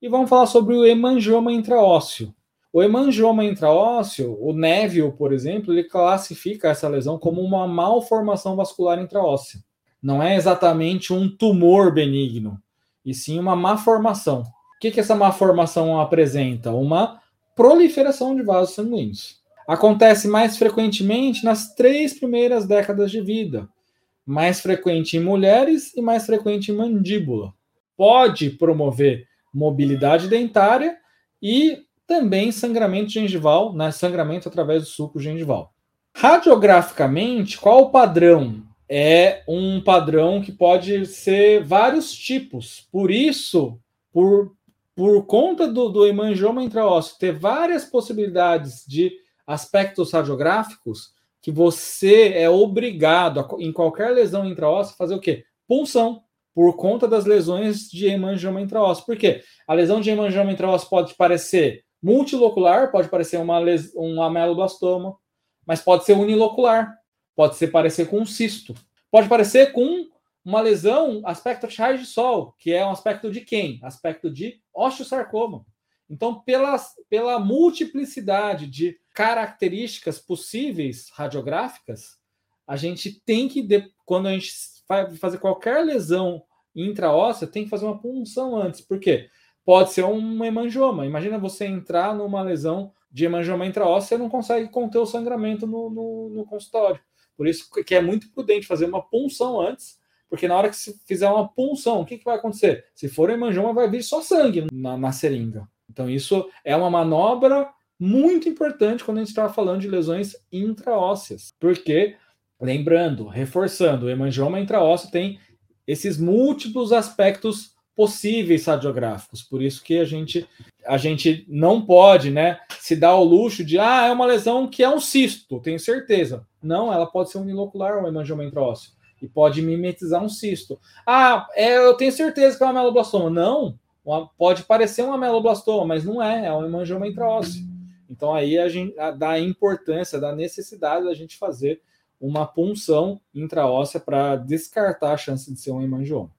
e vamos falar sobre o hemangioma intraósseo. O hemangioma intraósseo, o Neville, por exemplo, ele classifica essa lesão como uma malformação vascular intraóssea. Não é exatamente um tumor benigno, e sim uma má formação. O que, que essa má formação apresenta? Uma proliferação de vasos sanguíneos. Acontece mais frequentemente nas três primeiras décadas de vida, mais frequente em mulheres e mais frequente em mandíbula. Pode promover mobilidade dentária e também sangramento gengival, né? sangramento através do suco gengival. Radiograficamente, qual o padrão? É um padrão que pode ser vários tipos. Por isso, por, por conta do, do hemangioma intraósseo ter várias possibilidades de aspectos radiográficos, que você é obrigado, a, em qualquer lesão intraóssea, fazer o quê? Punção por conta das lesões de hemangioma intraósseo. Por quê? A lesão de hemangioma intraósseo pode parecer multilocular, pode parecer uma les... um ameloblastoma, mas pode ser unilocular, pode ser parecer com um cisto, pode parecer com uma lesão aspecto de sol, que é um aspecto de quem? Aspecto de osteosarcoma. Então, pela, pela multiplicidade de características possíveis radiográficas, a gente tem que, quando a gente vai fazer qualquer lesão intraóssea, tem que fazer uma punção antes. Por quê? Pode ser um hemangioma. Imagina você entrar numa lesão de hemangioma intraóssea e não consegue conter o sangramento no, no, no, consultório. Por isso que é muito prudente fazer uma punção antes, porque na hora que se fizer uma punção, o que, que vai acontecer? Se for hemangioma, vai vir só sangue na, na seringa. Então, isso é uma manobra muito importante quando a gente está falando de lesões intraósseas, porque, lembrando, reforçando, o hemangioma intraósseo tem esses múltiplos aspectos possíveis radiográficos. Por isso que a gente a gente não pode, né, se dar o luxo de ah, é uma lesão que é um cisto, tenho certeza. Não, ela pode ser unilocular, um hemangioma intraósseo e pode mimetizar um cisto. Ah, é, eu tenho certeza que é uma meloblastoma. Não, pode parecer uma meloblastoma, mas não é, é um hemangioma intraósseo. Então aí a gente dá a importância, da necessidade da gente fazer uma punção intraóssea para descartar a chance de ser um hemangioma.